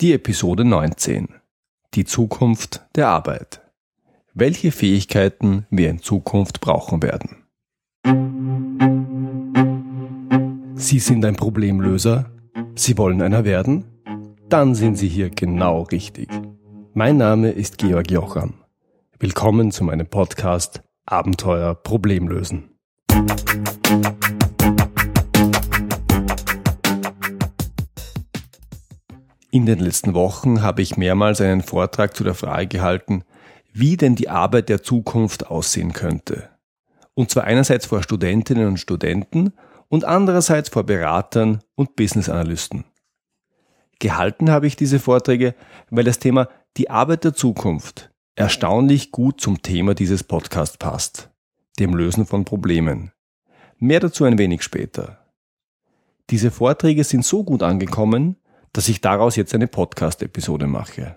Die Episode 19. Die Zukunft der Arbeit. Welche Fähigkeiten wir in Zukunft brauchen werden. Sie sind ein Problemlöser? Sie wollen einer werden? Dann sind Sie hier genau richtig. Mein Name ist Georg Jocham. Willkommen zu meinem Podcast Abenteuer Problemlösen. In den letzten Wochen habe ich mehrmals einen Vortrag zu der Frage gehalten, wie denn die Arbeit der Zukunft aussehen könnte. Und zwar einerseits vor Studentinnen und Studenten und andererseits vor Beratern und Business-Analysten. Gehalten habe ich diese Vorträge, weil das Thema die Arbeit der Zukunft erstaunlich gut zum Thema dieses Podcasts passt, dem Lösen von Problemen. Mehr dazu ein wenig später. Diese Vorträge sind so gut angekommen, dass ich daraus jetzt eine Podcast-Episode mache.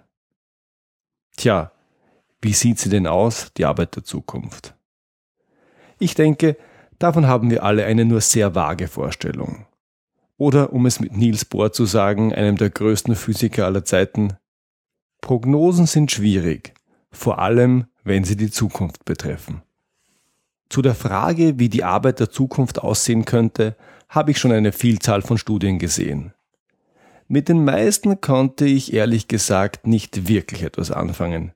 Tja, wie sieht sie denn aus, die Arbeit der Zukunft? Ich denke, davon haben wir alle eine nur sehr vage Vorstellung. Oder um es mit Niels Bohr zu sagen, einem der größten Physiker aller Zeiten, Prognosen sind schwierig, vor allem wenn sie die Zukunft betreffen. Zu der Frage, wie die Arbeit der Zukunft aussehen könnte, habe ich schon eine Vielzahl von Studien gesehen. Mit den meisten konnte ich ehrlich gesagt nicht wirklich etwas anfangen,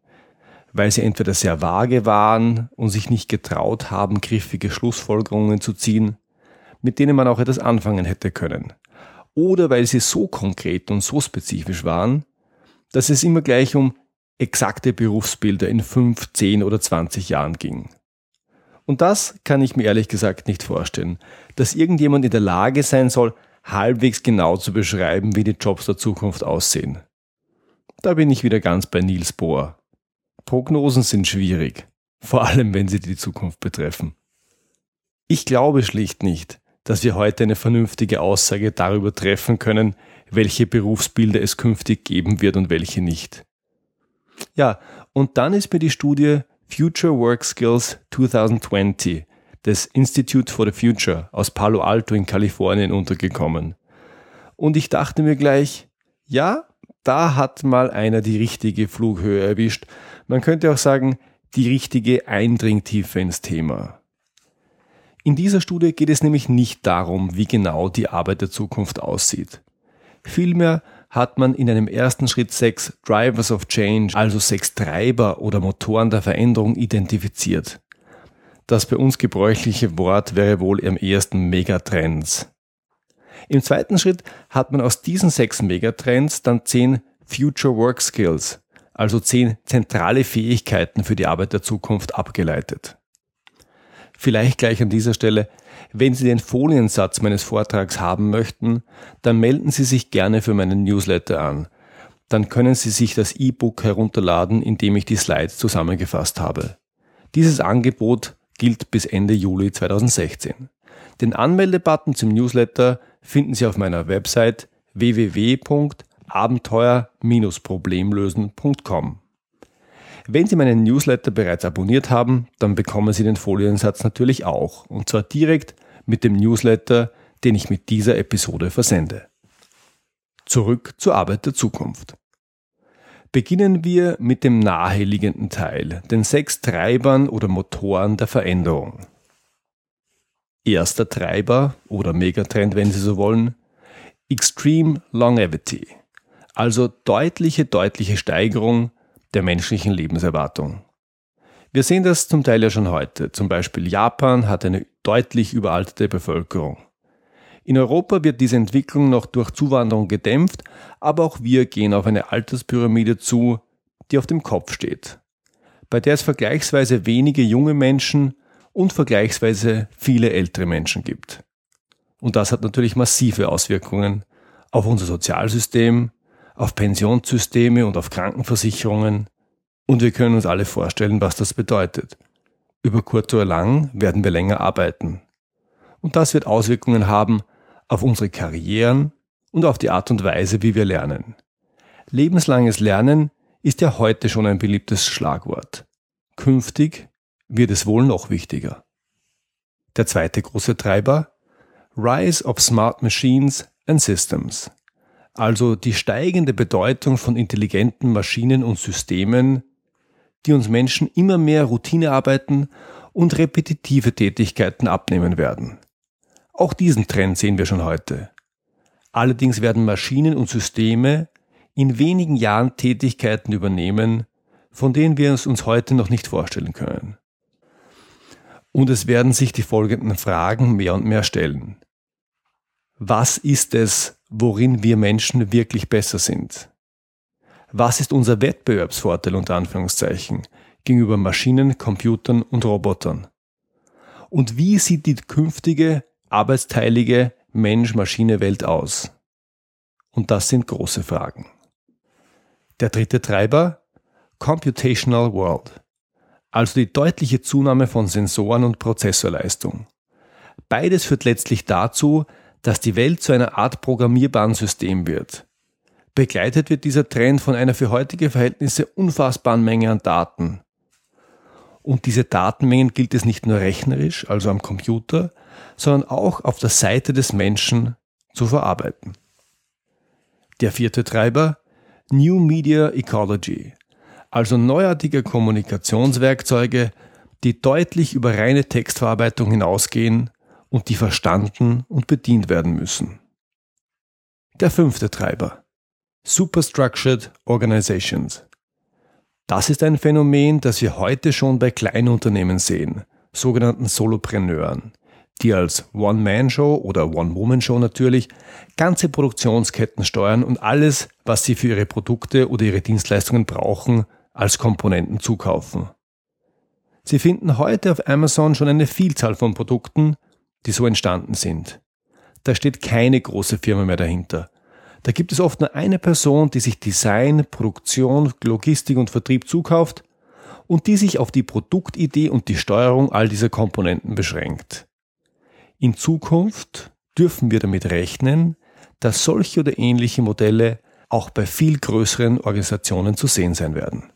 weil sie entweder sehr vage waren und sich nicht getraut haben, griffige Schlussfolgerungen zu ziehen, mit denen man auch etwas anfangen hätte können, oder weil sie so konkret und so spezifisch waren, dass es immer gleich um exakte Berufsbilder in fünf, zehn oder zwanzig Jahren ging. Und das kann ich mir ehrlich gesagt nicht vorstellen, dass irgendjemand in der Lage sein soll, halbwegs genau zu beschreiben, wie die Jobs der Zukunft aussehen. Da bin ich wieder ganz bei Niels Bohr. Prognosen sind schwierig, vor allem wenn sie die Zukunft betreffen. Ich glaube schlicht nicht, dass wir heute eine vernünftige Aussage darüber treffen können, welche Berufsbilder es künftig geben wird und welche nicht. Ja, und dann ist mir die Studie Future Work Skills 2020 des Institute for the Future aus Palo Alto in Kalifornien untergekommen. Und ich dachte mir gleich, ja, da hat mal einer die richtige Flughöhe erwischt. Man könnte auch sagen, die richtige Eindringtiefe ins Thema. In dieser Studie geht es nämlich nicht darum, wie genau die Arbeit der Zukunft aussieht. Vielmehr hat man in einem ersten Schritt sechs Drivers of Change, also sechs Treiber oder Motoren der Veränderung identifiziert. Das bei uns gebräuchliche Wort wäre wohl am ersten Megatrends. Im zweiten Schritt hat man aus diesen sechs Megatrends dann zehn Future Work Skills, also zehn zentrale Fähigkeiten für die Arbeit der Zukunft abgeleitet. Vielleicht gleich an dieser Stelle, wenn Sie den Foliensatz meines Vortrags haben möchten, dann melden Sie sich gerne für meinen Newsletter an. Dann können Sie sich das E-Book herunterladen, in dem ich die Slides zusammengefasst habe. Dieses Angebot gilt bis Ende Juli 2016. Den Anmeldebutton zum Newsletter finden Sie auf meiner Website www.abenteuer-problemlösen.com. Wenn Sie meinen Newsletter bereits abonniert haben, dann bekommen Sie den Foliensatz natürlich auch, und zwar direkt mit dem Newsletter, den ich mit dieser Episode versende. Zurück zur Arbeit der Zukunft. Beginnen wir mit dem naheliegenden Teil, den sechs Treibern oder Motoren der Veränderung. Erster Treiber oder Megatrend, wenn Sie so wollen, Extreme Longevity, also deutliche, deutliche Steigerung der menschlichen Lebenserwartung. Wir sehen das zum Teil ja schon heute. Zum Beispiel Japan hat eine deutlich überalterte Bevölkerung. In Europa wird diese Entwicklung noch durch Zuwanderung gedämpft, aber auch wir gehen auf eine Alterspyramide zu, die auf dem Kopf steht, bei der es vergleichsweise wenige junge Menschen und vergleichsweise viele ältere Menschen gibt. Und das hat natürlich massive Auswirkungen auf unser Sozialsystem, auf Pensionssysteme und auf Krankenversicherungen. Und wir können uns alle vorstellen, was das bedeutet. Über kurz oder lang werden wir länger arbeiten. Und das wird Auswirkungen haben auf unsere Karrieren und auf die Art und Weise, wie wir lernen. Lebenslanges Lernen ist ja heute schon ein beliebtes Schlagwort. Künftig wird es wohl noch wichtiger. Der zweite große Treiber Rise of Smart Machines and Systems also die steigende Bedeutung von intelligenten Maschinen und Systemen, die uns Menschen immer mehr Routinearbeiten und repetitive Tätigkeiten abnehmen werden. Auch diesen Trend sehen wir schon heute. Allerdings werden Maschinen und Systeme in wenigen Jahren Tätigkeiten übernehmen, von denen wir es uns heute noch nicht vorstellen können. Und es werden sich die folgenden Fragen mehr und mehr stellen. Was ist es, worin wir Menschen wirklich besser sind? Was ist unser Wettbewerbsvorteil unter Anführungszeichen gegenüber Maschinen, Computern und Robotern? Und wie sieht die künftige arbeitsteilige Mensch-Maschine-Welt aus? Und das sind große Fragen. Der dritte Treiber, Computational World, also die deutliche Zunahme von Sensoren und Prozessorleistung. Beides führt letztlich dazu, dass die Welt zu einer Art programmierbaren System wird. Begleitet wird dieser Trend von einer für heutige Verhältnisse unfassbaren Menge an Daten. Und diese Datenmengen gilt es nicht nur rechnerisch, also am Computer, sondern auch auf der Seite des Menschen zu verarbeiten. Der vierte Treiber New Media Ecology, also neuartige Kommunikationswerkzeuge, die deutlich über reine Textverarbeitung hinausgehen und die verstanden und bedient werden müssen. Der fünfte Treiber. Superstructured Organizations. Das ist ein Phänomen, das wir heute schon bei Kleinunternehmen sehen, sogenannten Solopreneuren, die als One-Man-Show oder One-Woman-Show natürlich ganze Produktionsketten steuern und alles, was sie für ihre Produkte oder ihre Dienstleistungen brauchen, als Komponenten zukaufen. Sie finden heute auf Amazon schon eine Vielzahl von Produkten, die so entstanden sind. Da steht keine große Firma mehr dahinter. Da gibt es oft nur eine Person, die sich Design, Produktion, Logistik und Vertrieb zukauft und die sich auf die Produktidee und die Steuerung all dieser Komponenten beschränkt. In Zukunft dürfen wir damit rechnen, dass solche oder ähnliche Modelle auch bei viel größeren Organisationen zu sehen sein werden.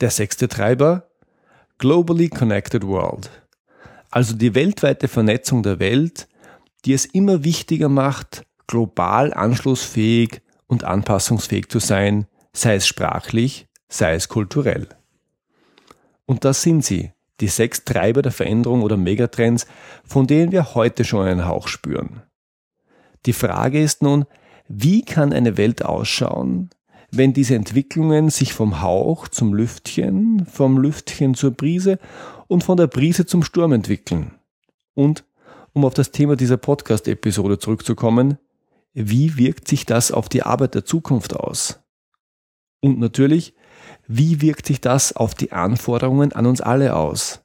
Der sechste Treiber Globally Connected World also die weltweite Vernetzung der Welt, die es immer wichtiger macht, global anschlussfähig und anpassungsfähig zu sein, sei es sprachlich, sei es kulturell. Und das sind sie, die sechs Treiber der Veränderung oder Megatrends, von denen wir heute schon einen Hauch spüren. Die Frage ist nun, wie kann eine Welt ausschauen, wenn diese Entwicklungen sich vom Hauch zum Lüftchen, vom Lüftchen zur Brise und von der Brise zum Sturm entwickeln. Und, um auf das Thema dieser Podcast-Episode zurückzukommen, wie wirkt sich das auf die Arbeit der Zukunft aus? Und natürlich, wie wirkt sich das auf die Anforderungen an uns alle aus?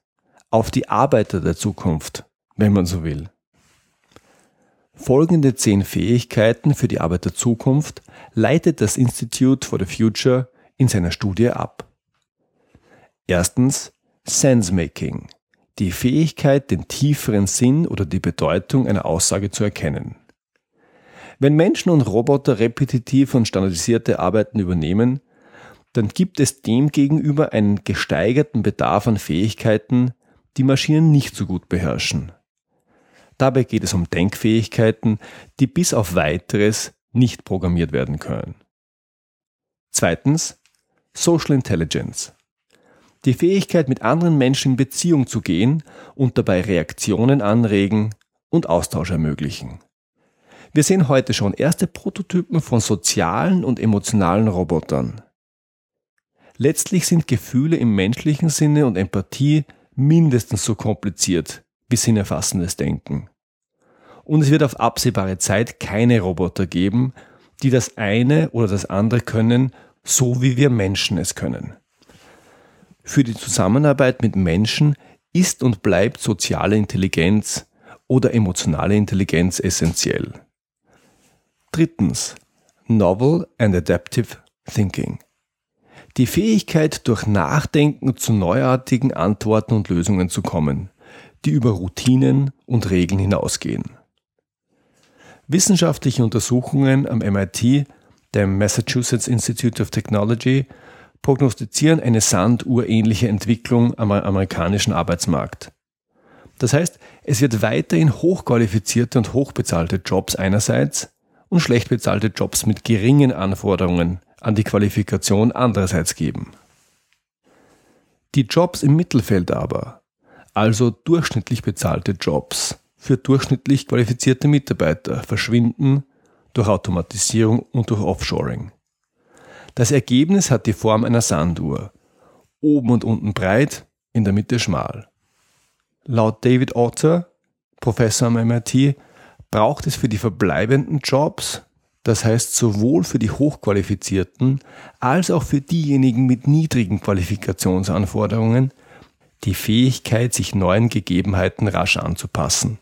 Auf die Arbeiter der Zukunft, wenn man so will. Folgende zehn Fähigkeiten für die Arbeit der Zukunft leitet das Institute for the Future in seiner Studie ab. Erstens Sensemaking, die Fähigkeit, den tieferen Sinn oder die Bedeutung einer Aussage zu erkennen. Wenn Menschen und Roboter repetitiv und standardisierte Arbeiten übernehmen, dann gibt es demgegenüber einen gesteigerten Bedarf an Fähigkeiten, die Maschinen nicht so gut beherrschen. Dabei geht es um Denkfähigkeiten, die bis auf weiteres nicht programmiert werden können. Zweitens, Social Intelligence die Fähigkeit, mit anderen Menschen in Beziehung zu gehen und dabei Reaktionen anregen und Austausch ermöglichen. Wir sehen heute schon erste Prototypen von sozialen und emotionalen Robotern. Letztlich sind Gefühle im menschlichen Sinne und Empathie mindestens so kompliziert wie sinnerfassendes Denken. Und es wird auf absehbare Zeit keine Roboter geben, die das eine oder das andere können, so wie wir Menschen es können. Für die Zusammenarbeit mit Menschen ist und bleibt soziale Intelligenz oder emotionale Intelligenz essentiell. Drittens. Novel and Adaptive Thinking. Die Fähigkeit, durch Nachdenken zu neuartigen Antworten und Lösungen zu kommen, die über Routinen und Regeln hinausgehen. Wissenschaftliche Untersuchungen am MIT, dem Massachusetts Institute of Technology prognostizieren eine sanduhrähnliche Entwicklung am amerikanischen Arbeitsmarkt. Das heißt, es wird weiterhin hochqualifizierte und hochbezahlte Jobs einerseits und schlecht bezahlte Jobs mit geringen Anforderungen an die Qualifikation andererseits geben. Die Jobs im Mittelfeld aber, also durchschnittlich bezahlte Jobs für durchschnittlich qualifizierte Mitarbeiter, verschwinden durch Automatisierung und durch Offshoring. Das Ergebnis hat die Form einer Sanduhr. Oben und unten breit, in der Mitte schmal. Laut David Otter, Professor am MIT, braucht es für die verbleibenden Jobs, das heißt sowohl für die Hochqualifizierten als auch für diejenigen mit niedrigen Qualifikationsanforderungen, die Fähigkeit, sich neuen Gegebenheiten rasch anzupassen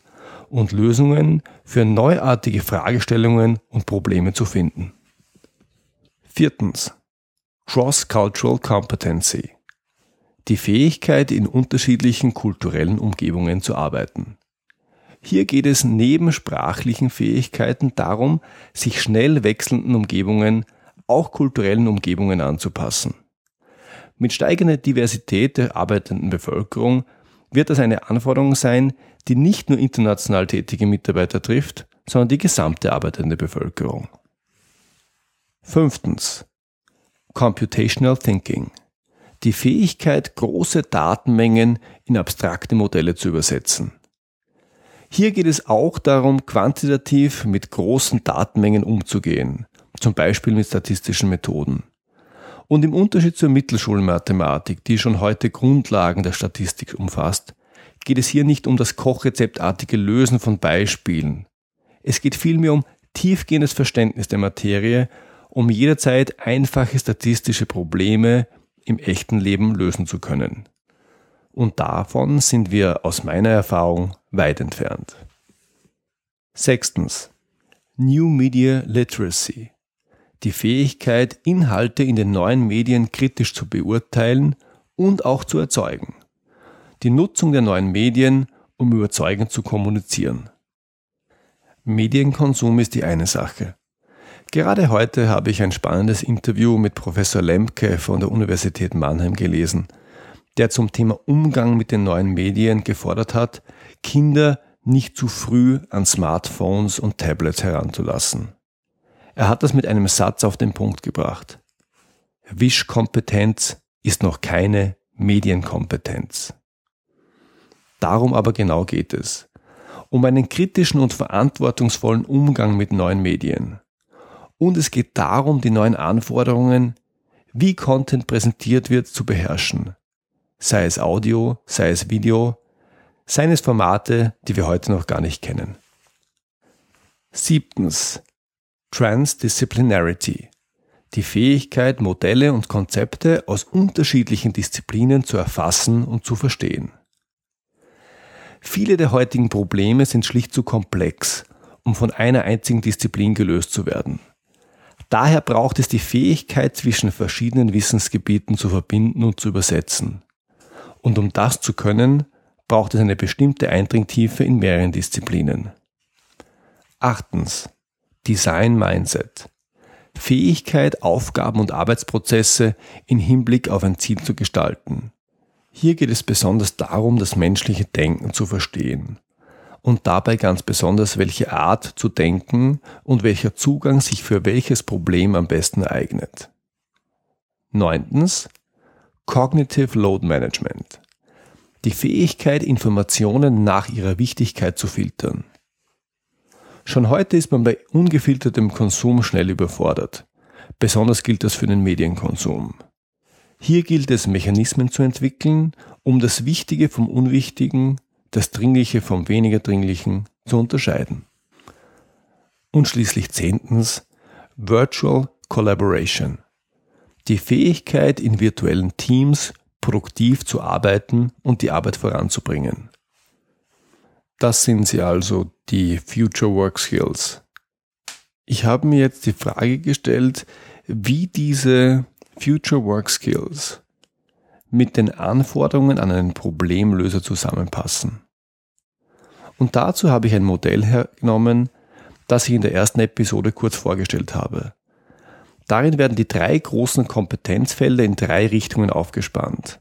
und Lösungen für neuartige Fragestellungen und Probleme zu finden. Viertens. Cross-Cultural Competency. Die Fähigkeit, in unterschiedlichen kulturellen Umgebungen zu arbeiten. Hier geht es neben sprachlichen Fähigkeiten darum, sich schnell wechselnden Umgebungen, auch kulturellen Umgebungen anzupassen. Mit steigender Diversität der arbeitenden Bevölkerung wird das eine Anforderung sein, die nicht nur international tätige Mitarbeiter trifft, sondern die gesamte arbeitende Bevölkerung. Fünftens. Computational Thinking. Die Fähigkeit, große Datenmengen in abstrakte Modelle zu übersetzen. Hier geht es auch darum, quantitativ mit großen Datenmengen umzugehen, zum Beispiel mit statistischen Methoden. Und im Unterschied zur Mittelschulmathematik, die schon heute Grundlagen der Statistik umfasst, geht es hier nicht um das kochrezeptartige Lösen von Beispielen. Es geht vielmehr um tiefgehendes Verständnis der Materie, um jederzeit einfache statistische Probleme im echten Leben lösen zu können. Und davon sind wir aus meiner Erfahrung weit entfernt. Sechstens. New Media Literacy. Die Fähigkeit, Inhalte in den neuen Medien kritisch zu beurteilen und auch zu erzeugen. Die Nutzung der neuen Medien, um überzeugend zu kommunizieren. Medienkonsum ist die eine Sache. Gerade heute habe ich ein spannendes Interview mit Professor Lemke von der Universität Mannheim gelesen, der zum Thema Umgang mit den neuen Medien gefordert hat, Kinder nicht zu früh an Smartphones und Tablets heranzulassen. Er hat das mit einem Satz auf den Punkt gebracht. Wischkompetenz ist noch keine Medienkompetenz. Darum aber genau geht es. Um einen kritischen und verantwortungsvollen Umgang mit neuen Medien. Und es geht darum, die neuen Anforderungen, wie Content präsentiert wird, zu beherrschen. Sei es Audio, sei es Video, seien es Formate, die wir heute noch gar nicht kennen. Siebtens. Transdisciplinarity. Die Fähigkeit, Modelle und Konzepte aus unterschiedlichen Disziplinen zu erfassen und zu verstehen. Viele der heutigen Probleme sind schlicht zu komplex, um von einer einzigen Disziplin gelöst zu werden. Daher braucht es die Fähigkeit, zwischen verschiedenen Wissensgebieten zu verbinden und zu übersetzen. Und um das zu können, braucht es eine bestimmte Eindringtiefe in mehreren Disziplinen. Achtens. Design Mindset. Fähigkeit, Aufgaben und Arbeitsprozesse in Hinblick auf ein Ziel zu gestalten. Hier geht es besonders darum, das menschliche Denken zu verstehen und dabei ganz besonders, welche Art zu denken und welcher Zugang sich für welches Problem am besten eignet. Neuntens. Cognitive Load Management. Die Fähigkeit, Informationen nach ihrer Wichtigkeit zu filtern. Schon heute ist man bei ungefiltertem Konsum schnell überfordert. Besonders gilt das für den Medienkonsum. Hier gilt es, Mechanismen zu entwickeln, um das Wichtige vom Unwichtigen, das Dringliche vom weniger Dringlichen zu unterscheiden. Und schließlich zehntens Virtual Collaboration. Die Fähigkeit, in virtuellen Teams produktiv zu arbeiten und die Arbeit voranzubringen. Das sind sie also, die Future Work Skills. Ich habe mir jetzt die Frage gestellt, wie diese Future Work Skills mit den Anforderungen an einen Problemlöser zusammenpassen. Und dazu habe ich ein Modell hergenommen, das ich in der ersten Episode kurz vorgestellt habe. Darin werden die drei großen Kompetenzfelder in drei Richtungen aufgespannt.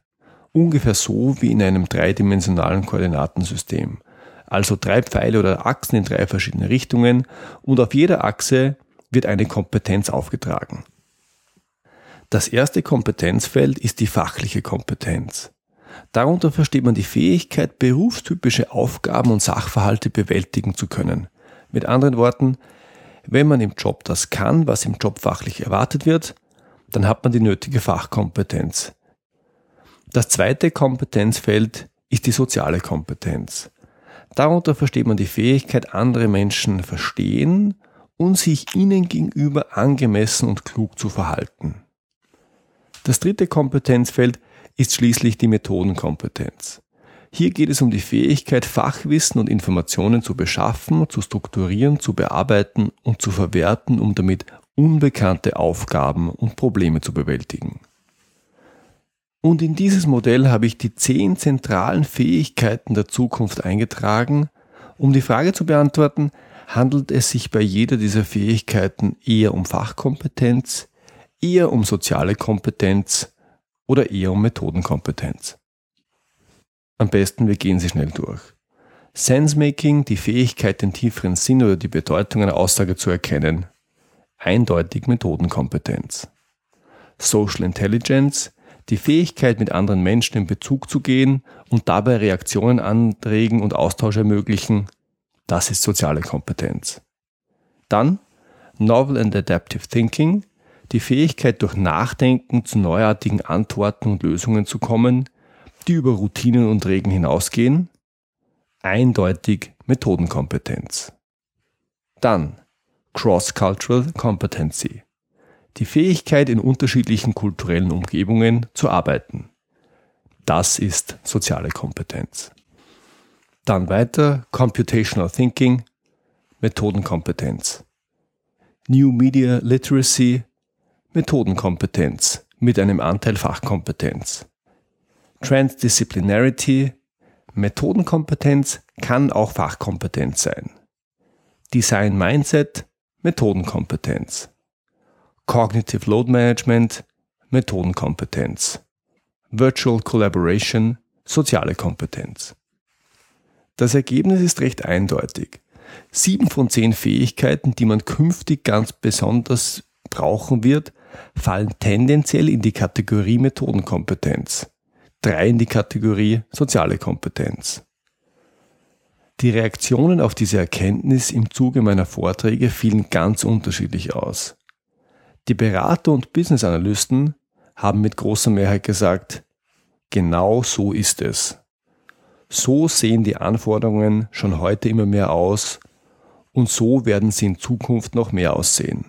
Ungefähr so wie in einem dreidimensionalen Koordinatensystem. also drei Pfeile oder Achsen in drei verschiedene Richtungen und auf jeder Achse wird eine Kompetenz aufgetragen. Das erste Kompetenzfeld ist die fachliche Kompetenz. Darunter versteht man die Fähigkeit, berufstypische Aufgaben und Sachverhalte bewältigen zu können. Mit anderen Worten, wenn man im Job das kann, was im Job fachlich erwartet wird, dann hat man die nötige Fachkompetenz. Das zweite Kompetenzfeld ist die soziale Kompetenz. Darunter versteht man die Fähigkeit, andere Menschen verstehen und sich ihnen gegenüber angemessen und klug zu verhalten. Das dritte Kompetenzfeld ist schließlich die Methodenkompetenz. Hier geht es um die Fähigkeit, Fachwissen und Informationen zu beschaffen, zu strukturieren, zu bearbeiten und zu verwerten, um damit unbekannte Aufgaben und Probleme zu bewältigen. Und in dieses Modell habe ich die zehn zentralen Fähigkeiten der Zukunft eingetragen, um die Frage zu beantworten, handelt es sich bei jeder dieser Fähigkeiten eher um Fachkompetenz, eher um soziale Kompetenz oder eher um Methodenkompetenz. Am besten wir gehen sie schnell durch. Sensemaking, die Fähigkeit, den tieferen Sinn oder die Bedeutung einer Aussage zu erkennen. Eindeutig Methodenkompetenz. Social Intelligence, die Fähigkeit, mit anderen Menschen in Bezug zu gehen und dabei Reaktionen anregen und Austausch ermöglichen, das ist soziale Kompetenz. Dann Novel and Adaptive Thinking, die Fähigkeit, durch Nachdenken zu neuartigen Antworten und Lösungen zu kommen, die über Routinen und Regeln hinausgehen, eindeutig Methodenkompetenz. Dann Cross-Cultural Competency, die Fähigkeit, in unterschiedlichen kulturellen Umgebungen zu arbeiten. Das ist soziale Kompetenz. Dann weiter Computational Thinking, Methodenkompetenz. New Media Literacy, Methodenkompetenz mit einem Anteil Fachkompetenz. Transdisciplinarity, Methodenkompetenz kann auch Fachkompetenz sein. Design Mindset, Methodenkompetenz. Cognitive Load Management, Methodenkompetenz. Virtual Collaboration, soziale Kompetenz. Das Ergebnis ist recht eindeutig. Sieben von zehn Fähigkeiten, die man künftig ganz besonders brauchen wird, fallen tendenziell in die Kategorie Methodenkompetenz. Drei in die Kategorie soziale Kompetenz. Die Reaktionen auf diese Erkenntnis im Zuge meiner Vorträge fielen ganz unterschiedlich aus. Die Berater und Business Analysten haben mit großer Mehrheit gesagt, genau so ist es. So sehen die Anforderungen schon heute immer mehr aus und so werden sie in Zukunft noch mehr aussehen.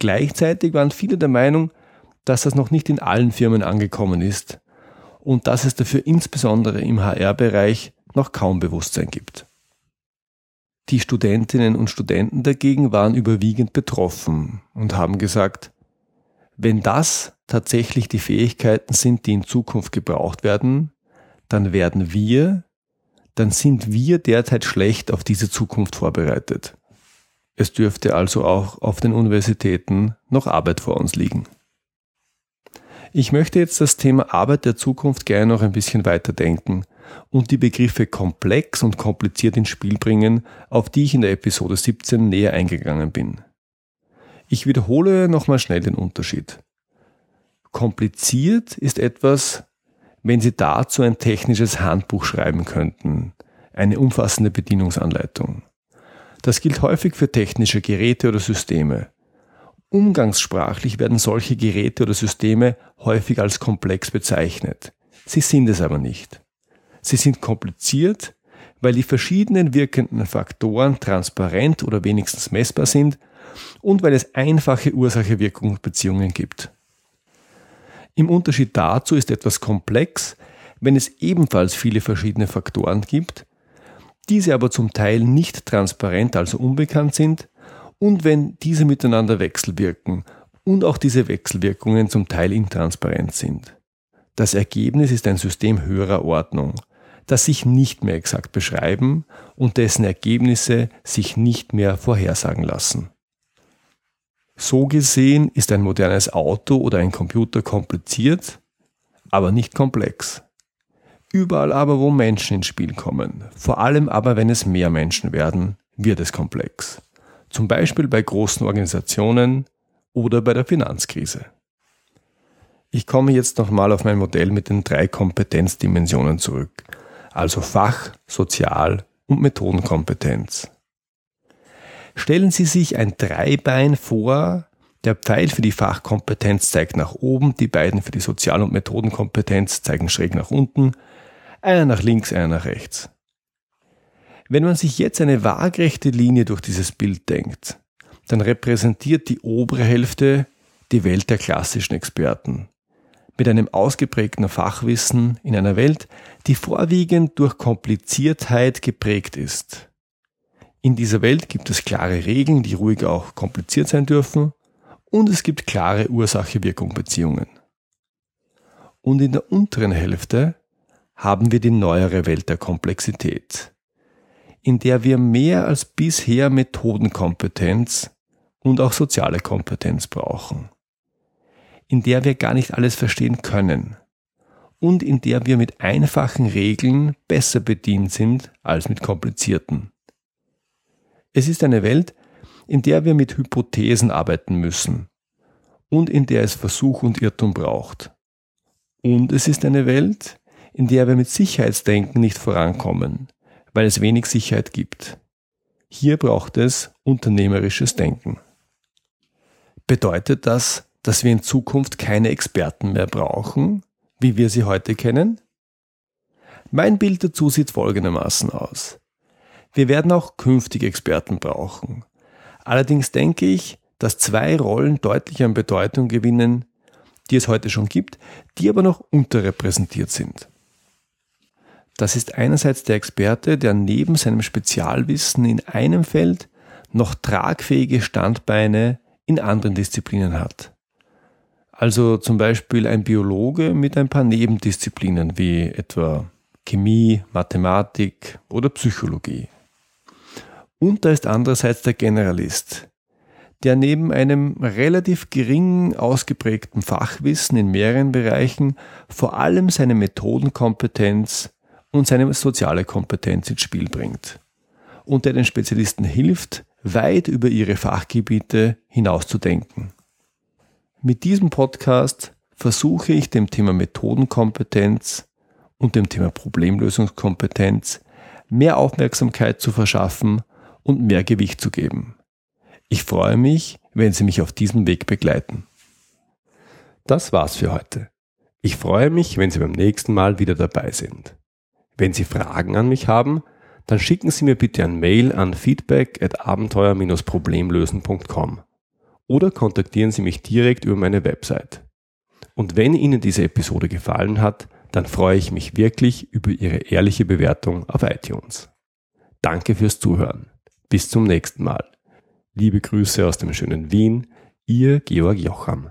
Gleichzeitig waren viele der Meinung, dass das noch nicht in allen Firmen angekommen ist und dass es dafür insbesondere im HR-Bereich noch kaum Bewusstsein gibt. Die Studentinnen und Studenten dagegen waren überwiegend betroffen und haben gesagt, wenn das tatsächlich die Fähigkeiten sind, die in Zukunft gebraucht werden, dann werden wir, dann sind wir derzeit schlecht auf diese Zukunft vorbereitet. Es dürfte also auch auf den Universitäten noch Arbeit vor uns liegen. Ich möchte jetzt das Thema Arbeit der Zukunft gerne noch ein bisschen weiterdenken und die Begriffe komplex und kompliziert ins Spiel bringen, auf die ich in der Episode 17 näher eingegangen bin. Ich wiederhole nochmal schnell den Unterschied. Kompliziert ist etwas, wenn Sie dazu ein technisches Handbuch schreiben könnten, eine umfassende Bedienungsanleitung. Das gilt häufig für technische Geräte oder Systeme. Umgangssprachlich werden solche Geräte oder Systeme häufig als komplex bezeichnet. Sie sind es aber nicht. Sie sind kompliziert, weil die verschiedenen wirkenden Faktoren transparent oder wenigstens messbar sind und weil es einfache Ursache-Wirkung-Beziehungen gibt. Im Unterschied dazu ist etwas komplex, wenn es ebenfalls viele verschiedene Faktoren gibt, diese aber zum Teil nicht transparent, also unbekannt sind, und wenn diese miteinander wechselwirken und auch diese Wechselwirkungen zum Teil intransparent sind. Das Ergebnis ist ein System höherer Ordnung, das sich nicht mehr exakt beschreiben und dessen Ergebnisse sich nicht mehr vorhersagen lassen. So gesehen ist ein modernes Auto oder ein Computer kompliziert, aber nicht komplex. Überall aber, wo Menschen ins Spiel kommen, vor allem aber, wenn es mehr Menschen werden, wird es komplex. Zum Beispiel bei großen Organisationen oder bei der Finanzkrise. Ich komme jetzt nochmal auf mein Modell mit den drei Kompetenzdimensionen zurück, also Fach, Sozial und Methodenkompetenz. Stellen Sie sich ein Dreibein vor, der Pfeil für die Fachkompetenz zeigt nach oben, die beiden für die Sozial- und Methodenkompetenz zeigen schräg nach unten, einer nach links, einer nach rechts. Wenn man sich jetzt eine waagrechte Linie durch dieses Bild denkt, dann repräsentiert die obere Hälfte die Welt der klassischen Experten. Mit einem ausgeprägten Fachwissen in einer Welt, die vorwiegend durch Kompliziertheit geprägt ist. In dieser Welt gibt es klare Regeln, die ruhig auch kompliziert sein dürfen, und es gibt klare Ursache-Wirkung-Beziehungen. Und in der unteren Hälfte haben wir die neuere Welt der Komplexität, in der wir mehr als bisher Methodenkompetenz und auch soziale Kompetenz brauchen, in der wir gar nicht alles verstehen können und in der wir mit einfachen Regeln besser bedient sind als mit komplizierten. Es ist eine Welt, in der wir mit Hypothesen arbeiten müssen und in der es Versuch und Irrtum braucht. Und es ist eine Welt, in der wir mit Sicherheitsdenken nicht vorankommen, weil es wenig Sicherheit gibt. Hier braucht es unternehmerisches Denken. Bedeutet das, dass wir in Zukunft keine Experten mehr brauchen, wie wir sie heute kennen? Mein Bild dazu sieht folgendermaßen aus. Wir werden auch künftige Experten brauchen. Allerdings denke ich, dass zwei Rollen deutlich an Bedeutung gewinnen, die es heute schon gibt, die aber noch unterrepräsentiert sind. Das ist einerseits der Experte, der neben seinem Spezialwissen in einem Feld noch tragfähige Standbeine in anderen Disziplinen hat. Also zum Beispiel ein Biologe mit ein paar Nebendisziplinen wie etwa Chemie, Mathematik oder Psychologie. Und da ist andererseits der Generalist, der neben einem relativ gering ausgeprägten Fachwissen in mehreren Bereichen vor allem seine Methodenkompetenz und seine soziale Kompetenz ins Spiel bringt und der den Spezialisten hilft, weit über ihre Fachgebiete hinauszudenken. Mit diesem Podcast versuche ich dem Thema Methodenkompetenz und dem Thema Problemlösungskompetenz mehr Aufmerksamkeit zu verschaffen und mehr Gewicht zu geben. Ich freue mich, wenn Sie mich auf diesem Weg begleiten. Das war's für heute. Ich freue mich, wenn Sie beim nächsten Mal wieder dabei sind. Wenn Sie Fragen an mich haben, dann schicken Sie mir bitte ein Mail an feedback at abenteuer-problemlösen.com oder kontaktieren Sie mich direkt über meine Website. Und wenn Ihnen diese Episode gefallen hat, dann freue ich mich wirklich über Ihre ehrliche Bewertung auf iTunes. Danke fürs Zuhören. Bis zum nächsten Mal. Liebe Grüße aus dem schönen Wien, Ihr Georg Jocham.